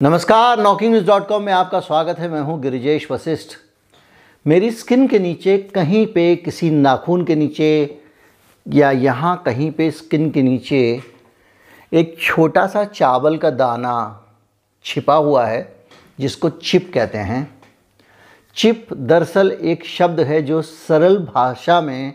नमस्कार knocking news dot com में आपका स्वागत है। मैं हूँ गिरिजेश वशिष्ठ। मेरी स्किन के नीचे कहीं पे किसी नाखून के नीचे या यहाँ कहीं पे स्किन के नीचे एक छोटा सा चावल का दाना छिपा हुआ है, जिसको चिप कहते हैं। चिप दरअसल एक शब्द है जो सरल भाषा में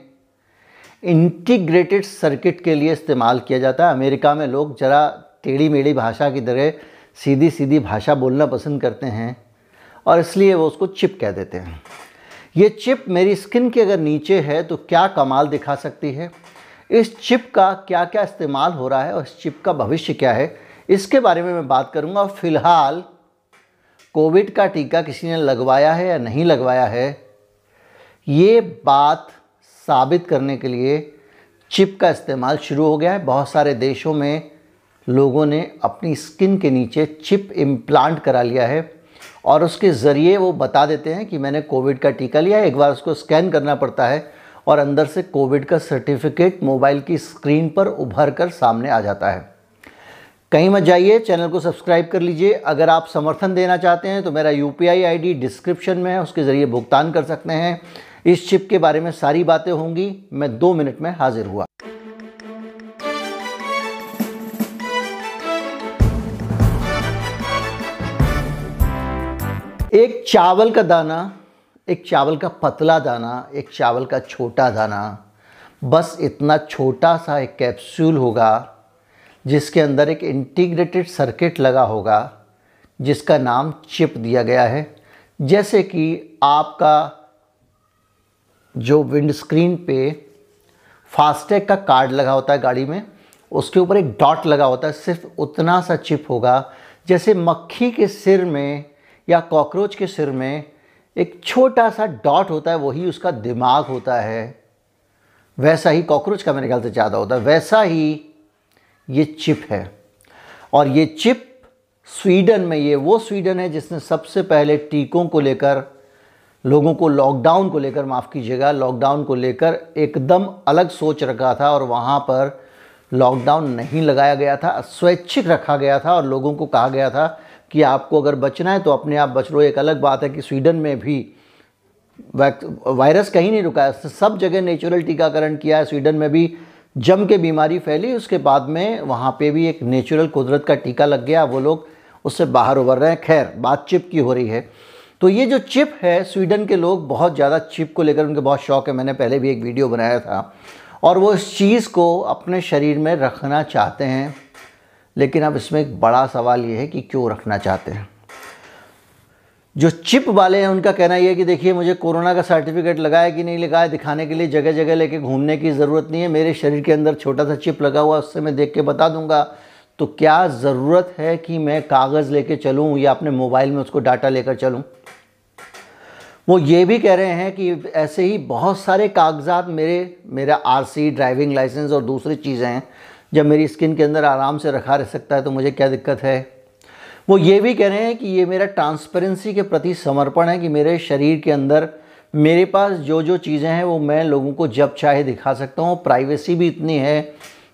इंटीग्रेटेड सर्किट के लिए इस्तेमाल किया जाता है। अमेरिका में लोग ज़रा टेढ़ी मेढ़ी भाषा की तरह सीधी सीधी भाषा बोलना पसंद करते हैं और इसलिए वो उसको चिप कह देते हैं। ये चिप मेरी स्किन के अगर नीचे है तो क्या कमाल दिखा सकती है? इस चिप का क्या क्या इस्तेमाल हो रहा है और इस चिप का भविष्य क्या है? इसके बारे में मैं बात करूँगा। और फ़िलहाल कोविड का टीका किसी ने लगवाया है या नहीं लगवाया है, ये बात साबित करने के लिए चिप का इस्तेमाल शुरू हो गया है। बहुत सारे देशों में लोगों ने अपनी स्किन के नीचे चिप इम्प्लांट करा लिया है और उसके ज़रिए वो बता देते हैं कि मैंने कोविड का टीका लिया है। एक बार उसको स्कैन करना पड़ता है और अंदर से कोविड का सर्टिफिकेट मोबाइल की स्क्रीन पर उभर कर सामने आ जाता है। कहीं मत जाइए, चैनल को सब्सक्राइब कर लीजिए। अगर आप समर्थन देना चाहते हैं तो मेरा यू पी आई डिस्क्रिप्शन में है, उसके ज़रिए भुगतान कर सकते हैं। इस चिप के बारे में सारी बातें होंगी। मैं दो मिनट में हाजिर हुआ। एक चावल का दाना, एक चावल का पतला दाना, एक चावल का छोटा दाना, बस इतना छोटा सा एक कैप्सूल होगा, जिसके अंदर एक इंटीग्रेटेड सर्किट लगा होगा, जिसका नाम चिप दिया गया है। जैसे कि आपका जो विंड स्क्रीन पे फास्टैग का कार्ड लगा होता है गाड़ी में, उसके ऊपर एक डॉट लगा होता है, सिर्फ़ उतना सा चिप होगा। जैसे मक्खी के सिर में या कॉकरोच के सिर में एक छोटा सा डॉट होता है, वही उसका दिमाग होता है। वैसा ही कॉकरोच का मेरे ख्याल से ज़्यादा होता है। वैसा ही ये चिप है। और ये चिप स्वीडन में, ये वो स्वीडन है जिसने सबसे पहले टीकों को लेकर, लोगों को लॉकडाउन को लेकर, माफ़ कीजिएगा, लॉकडाउन को लेकर एकदम अलग सोच रखा था और वहाँ पर लॉकडाउन नहीं लगाया गया था स्वैच्छिक रखा गया था और लोगों को कहा गया था कि आपको अगर बचना है तो अपने आप बच लो। एक अलग बात है कि स्वीडन में भी वायरस कहीं नहीं रुका है। सब जगह नेचुरल टीकाकरण किया है। स्वीडन में भी जम के बीमारी फैली। उसके बाद में वहाँ पे भी एक नेचुरल कुदरत का टीका लग गया। वो लोग उससे बाहर उभर रहे हैं। खैर बात चिप की हो रही है। तो ये जो चिप है, स्वीडन के लोग बहुत ज़्यादा चिप को लेकर उनके बहुत शौक है। मैंने पहले भी एक वीडियो बनाया था। और वो इस चीज़ को अपने शरीर में रखना चाहते हैं। लेकिन अब इसमें एक बड़ा सवाल ये है कि क्यों रखना चाहते हैं? जो चिप वाले हैं, उनका कहना यह है कि देखिए, मुझे कोरोना का सर्टिफिकेट लगाया कि नहीं लगाया, दिखाने के लिए जगह जगह लेके घूमने की ज़रूरत नहीं है। मेरे शरीर के अंदर छोटा सा चिप लगा हुआ उससे मैं देख के बता दूँगा। तो क्या ज़रूरत है कि मैं कागज़ लेके चलूँ या अपने मोबाइल में उसको डाटा लेकर चलूँ? वो ये भी कह रहे हैं कि ऐसे ही बहुत सारे कागजात मेरे, मेरा आरसी, ड्राइविंग लाइसेंस और दूसरी चीज़ें हैं। जब मेरी स्किन के अंदर आराम से रखा रह सकता है तो मुझे क्या दिक्कत है? वो ये भी कह रहे हैं कि ये मेरा ट्रांसपेरेंसी के प्रति समर्पण है कि मेरे शरीर के अंदर मेरे पास जो जो चीज़ें हैं, वो मैं लोगों को जब चाहे दिखा सकता हूँ। प्राइवेसी भी इतनी है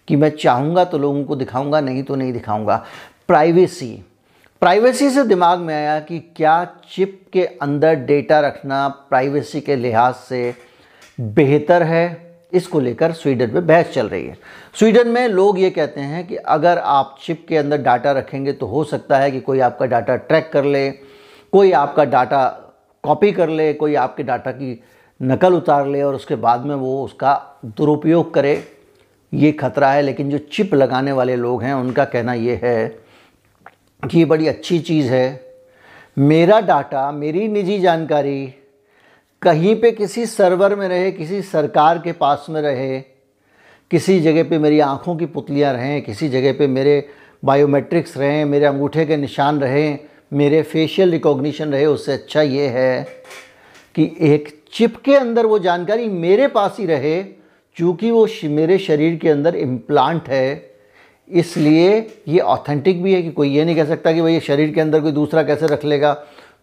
कि मैं चाहूँगा तो लोगों को दिखाऊँगा, नहीं तो नहीं दिखाऊँगा। प्राइवेसी प्राइवेसी से दिमाग में आया कि क्या चिप के अंदर डेटा रखना प्राइवेसी के लिहाज से बेहतर है? इसको लेकर स्वीडन में बहस चल रही है। स्वीडन में लोग ये कहते हैं कि अगर आप चिप के अंदर डाटा रखेंगे तो हो सकता है कि कोई आपका डाटा ट्रैक कर ले, कोई आपका डाटा कॉपी कर ले, कोई आपके डाटा की नकल उतार ले और उसके बाद में वो उसका दुरुपयोग करे। ये खतरा है, लेकिन जो चिप लगाने वाले लोग हैं, उनका कहना ये है कि ये बड़ी अच्छी चीज़ है। मेरा डाटा, मेरी निजी जानकारी कहीं पे किसी सर्वर में रहे, किसी सरकार के पास में रहे, किसी जगह पे मेरी आँखों की पुतलियाँ रहें, किसी जगह पे मेरे बायोमेट्रिक्स रहें, मेरे अंगूठे के निशान रहें, मेरे फेशियल रिकॉग्निशन रहे, उससे अच्छा ये है कि एक चिप के अंदर वो जानकारी मेरे पास ही रहे, चूँकि वो मेरे शरीर के अंदर इम्प्लांट है। इसलिए ये ऑथेंटिक भी है कि कोई ये नहीं कह सकता कि भाई ये शरीर के अंदर कोई दूसरा कैसे रख लेगा।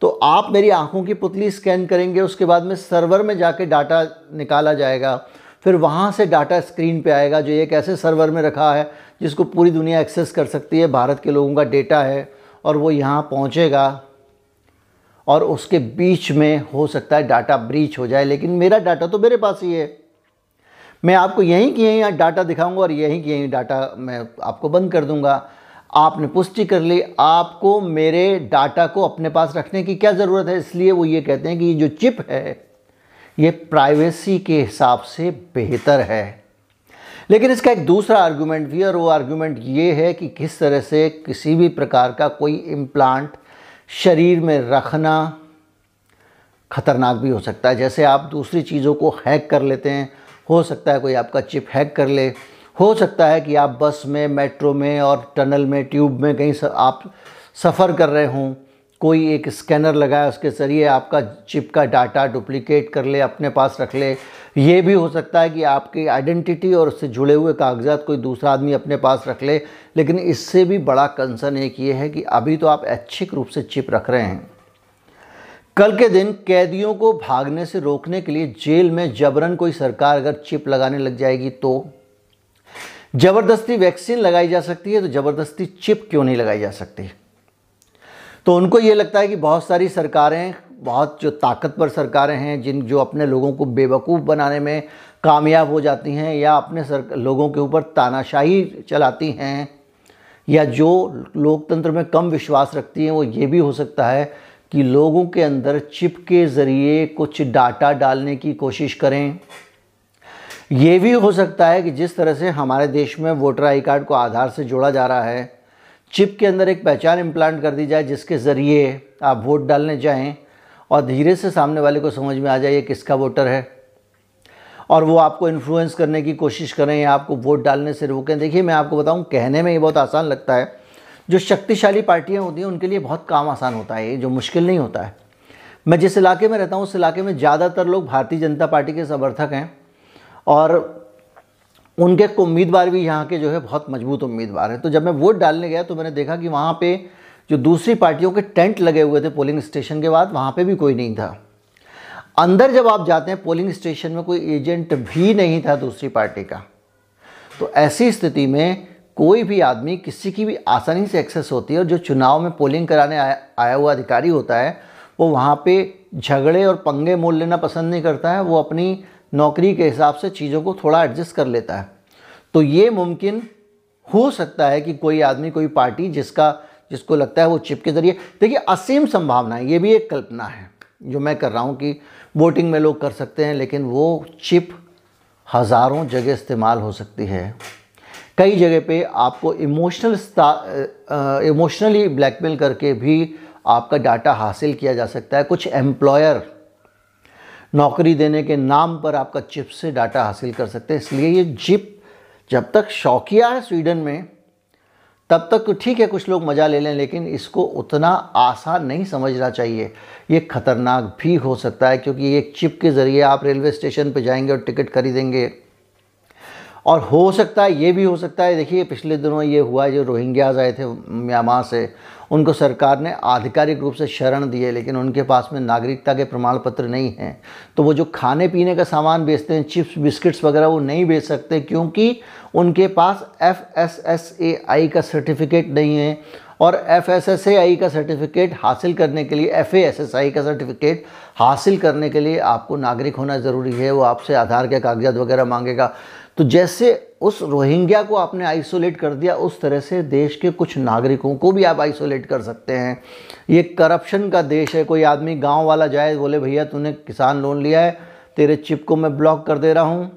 तो आप मेरी आँखों की पुतली स्कैन करेंगे, उसके बाद में सर्वर में जाके डाटा निकाला जाएगा। फिर वहाँ से डाटा स्क्रीन पे आएगा, जो एक ऐसे सर्वर में रखा है, जिसको पूरी दुनिया एक्सेस कर सकती है। भारत के लोगों का डेटा है और वो यहाँ पहुँचेगा और उसके बीच में हो सकता है डाटा ब्रीच हो जाए, लेकिन मेरा डाटा तो मेरे पास ही है। मैं आपको यहीं की यहीं डाटा दिखाऊँगा और यहीं की यहीं डाटा मैं आपको बंद कर दूँगा। आपने पुष्टि कर ली, आपको मेरे डाटा को अपने पास रखने की क्या ज़रूरत है? इसलिए वो ये कहते हैं कि ये जो चिप है, ये प्राइवेसी के हिसाब से बेहतर है। लेकिन इसका एक दूसरा आर्गूमेंट भी और वो आर्गूमेंट ये है कि किस तरह से किसी भी प्रकार का कोई इम्प्लांट शरीर में रखना ख़तरनाक भी हो सकता है। जैसे आप दूसरी चीज़ों को हैक कर लेते हैं, हो सकता है कोई आपका चिप हैक कर ले हो सकता है कि आप बस में, मेट्रो में और टनल में, ट्यूब में कहीं आप सफ़र कर रहे हों, कोई एक स्कैनर लगाए उसके ज़रिए आपका चिप का डाटा डुप्लीकेट कर ले, अपने पास रख ले। ये भी हो सकता है कि आपकी आइडेंटिटी और उससे जुड़े हुए कागजात कोई दूसरा आदमी अपने पास रख ले, लेकिन इससे भी बड़ा कंसर्न एक ये है कि अभी तो आप ऐच्छिक रूप से चिप रख रहे हैं। कल के दिन कैदियों को भागने से रोकने के लिए जेल में जबरन कोई सरकार अगर चिप लगाने लग जाएगी तो? ज़बरदस्ती वैक्सीन लगाई जा सकती है तो ज़बरदस्ती चिप क्यों नहीं लगाई जा सकती? तो उनको ये लगता है कि बहुत सारी सरकारें, बहुत जो ताकतवर सरकारें हैं, जिन जो अपने लोगों को बेवकूफ़ बनाने में कामयाब हो जाती हैं, या अपने सर, लोगों के ऊपर तानाशाही चलाती हैं, या जो लोकतंत्र में कम विश्वास रखती हैं, वो ये भी हो सकता है कि लोगों के अंदर चिप के ज़रिए कुछ डाटा डालने की कोशिश करें। ये भी हो सकता है कि जिस तरह से हमारे देश में वोटर आई कार्ड को आधार से जोड़ा जा रहा है, चिप के अंदर एक पहचान इम्प्लांट कर दी जाए जिसके ज़रिए आप वोट डालने जाएँ और धीरे से सामने वाले को समझ में आ जाए ये किसका वोटर है। और वो आपको इन्फ्लुएंस करने की कोशिश करें या आपको वोट डालने से रोकें। देखिए, मैं आपको बताऊँ, कहने में ये बहुत आसान लगता है। जो शक्तिशाली पार्टियाँ होती हैं, उनके लिए बहुत काम आसान होता है, ये जो मुश्किल नहीं होता है। मैं जिस इलाके में रहता हूँ, उस इलाके में ज़्यादातर लोग भारतीय जनता पार्टी के समर्थक हैं। और उनके उम्मीदवार भी यहाँ के जो है बहुत मज़बूत उम्मीदवार हैं। तो जब मैं वोट डालने गया तो मैंने देखा कि वहाँ पे जो दूसरी पार्टियों के टेंट लगे हुए थे पोलिंग स्टेशन के बाद वहाँ पे भी कोई नहीं था। अंदर जब आप जाते हैं पोलिंग स्टेशन में कोई एजेंट भी नहीं था दूसरी पार्टी का। तो ऐसी स्थिति में कोई भी आदमी किसी की भी आसानी से एक्सेस होती है और जो चुनाव में पोलिंग कराने आया, आया हुआ अधिकारी होता है वो वहाँ पे झगड़े और पंगे मोल लेना पसंद नहीं करता है। वो अपनी नौकरी के हिसाब से चीज़ों को थोड़ा एडजस्ट कर लेता है। तो ये मुमकिन हो सकता है कि कोई आदमी, कोई पार्टी जिसका, जिसको लगता है वो चिप के ज़रिए, देखिए, असीम संभावना है ये भी एक कल्पना है, जो मैं कर रहा हूँ कि वोटिंग में लोग कर सकते हैं, लेकिन वो चिप हज़ारों जगह इस्तेमाल हो सकती है। कई जगह पे आपको इमोशनल इमोशनली ब्लैकमेल करके भी आपका डाटा हासिल किया जा सकता है। कुछ एम्प्लॉयर नौकरी देने के नाम पर आपका चिप से डाटा हासिल कर सकते हैं। इसलिए ये चिप जब तक शौकिया है स्वीडन में, तब तक तो ठीक है, कुछ लोग मज़ा ले लें, लेकिन इसको उतना आसान नहीं समझना चाहिए। ये ख़तरनाक भी हो सकता है, क्योंकि एक चिप के ज़रिए आप रेलवे स्टेशन पर जाएँगे और टिकट खरीदेंगे। और हो सकता है, ये भी हो सकता है, देखिए पिछले दिनों ये हुआ जो रोहिंग्याज आए थे म्यांमार से उनको सरकार ने आधिकारिक रूप से शरण दी है, लेकिन उनके पास में नागरिकता के प्रमाण पत्र नहीं हैं। तो वो जो खाने पीने का सामान बेचते हैं, चिप्स, बिस्किट्स वगैरह, वो नहीं बेच सकते क्योंकि उनके पास F S S A I का सर्टिफिकेट नहीं है और F S S A I का सर्टिफिकेट हासिल करने के लिए, एफ़ एस एस आई का सर्टिफिकेट हासिल करने के लिए आपको नागरिक होना ज़रूरी है। वो आपसे आधार के कागजात वगैरह मांगेगा। तो जैसे उस रोहिंग्या को आपने आइसोलेट कर दिया, उस तरह से देश के कुछ नागरिकों को भी आप आइसोलेट कर सकते हैं। ये करप्शन का देश है, कोई आदमी गाँव वाला जाए, बोले, भैया, तूने किसान लोन लिया है, तेरे चिप को मैं ब्लॉक कर दे रहा हूँ,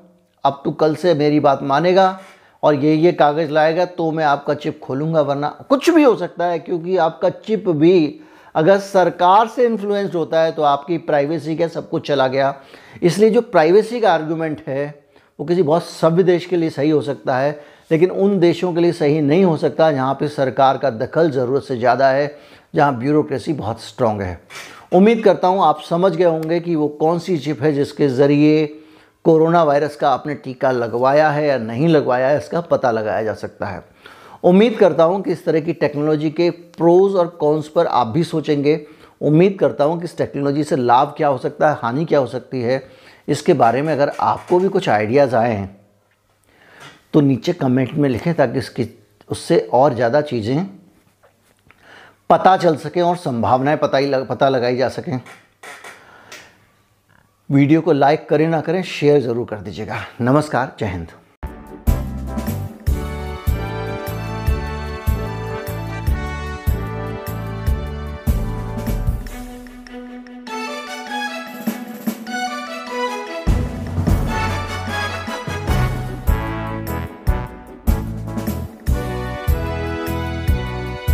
अब तू कल से मेरी बात मानेगा और ये ये कागज़ लाएगा तो मैं आपका चिप खोलूँगा, वरना कुछ भी हो सकता है, क्योंकि आपका चिप भी अगर सरकार से इन्फ्लुएंस्ड होता है तो आपकी प्राइवेसी का सब कुछ चला गया। इसलिए जो प्राइवेसी का आर्गूमेंट है वो किसी बहुत सभ्य देश के लिए सही हो सकता है, लेकिन उन देशों के लिए सही नहीं हो सकता जहाँ पे सरकार का दखल ज़रूरत से ज़्यादा है, जहाँ ब्यूरोक्रेसी बहुत स्ट्रॉन्ग है। उम्मीद करता हूँ आप समझ गए होंगे कि वो कौन सी चिप है जिसके ज़रिए कोरोना वायरस का आपने टीका लगवाया है या नहीं लगवाया है, इसका पता लगाया जा सकता है। उम्मीद करता हूँ कि इस तरह की टेक्नोलॉजी के प्रोज़ और कॉन्स पर आप भी सोचेंगे। उम्मीद करता हूँ कि इस टेक्नोलॉजी से लाभ क्या हो सकता है, हानि क्या हो सकती है। इसके बारे में अगर आपको भी कुछ आइडियाज़ आए हैं तो नीचे कमेंट में लिखें ताकि इसकी उससे और ज़्यादा चीज़ें पता चल सकें और संभावनाएँ पता ही लग, पता लगाई जा सकें। वीडियो को लाइक करें ना करें शेयर ज़रूर कर दीजिएगा। नमस्कार जय हिंद।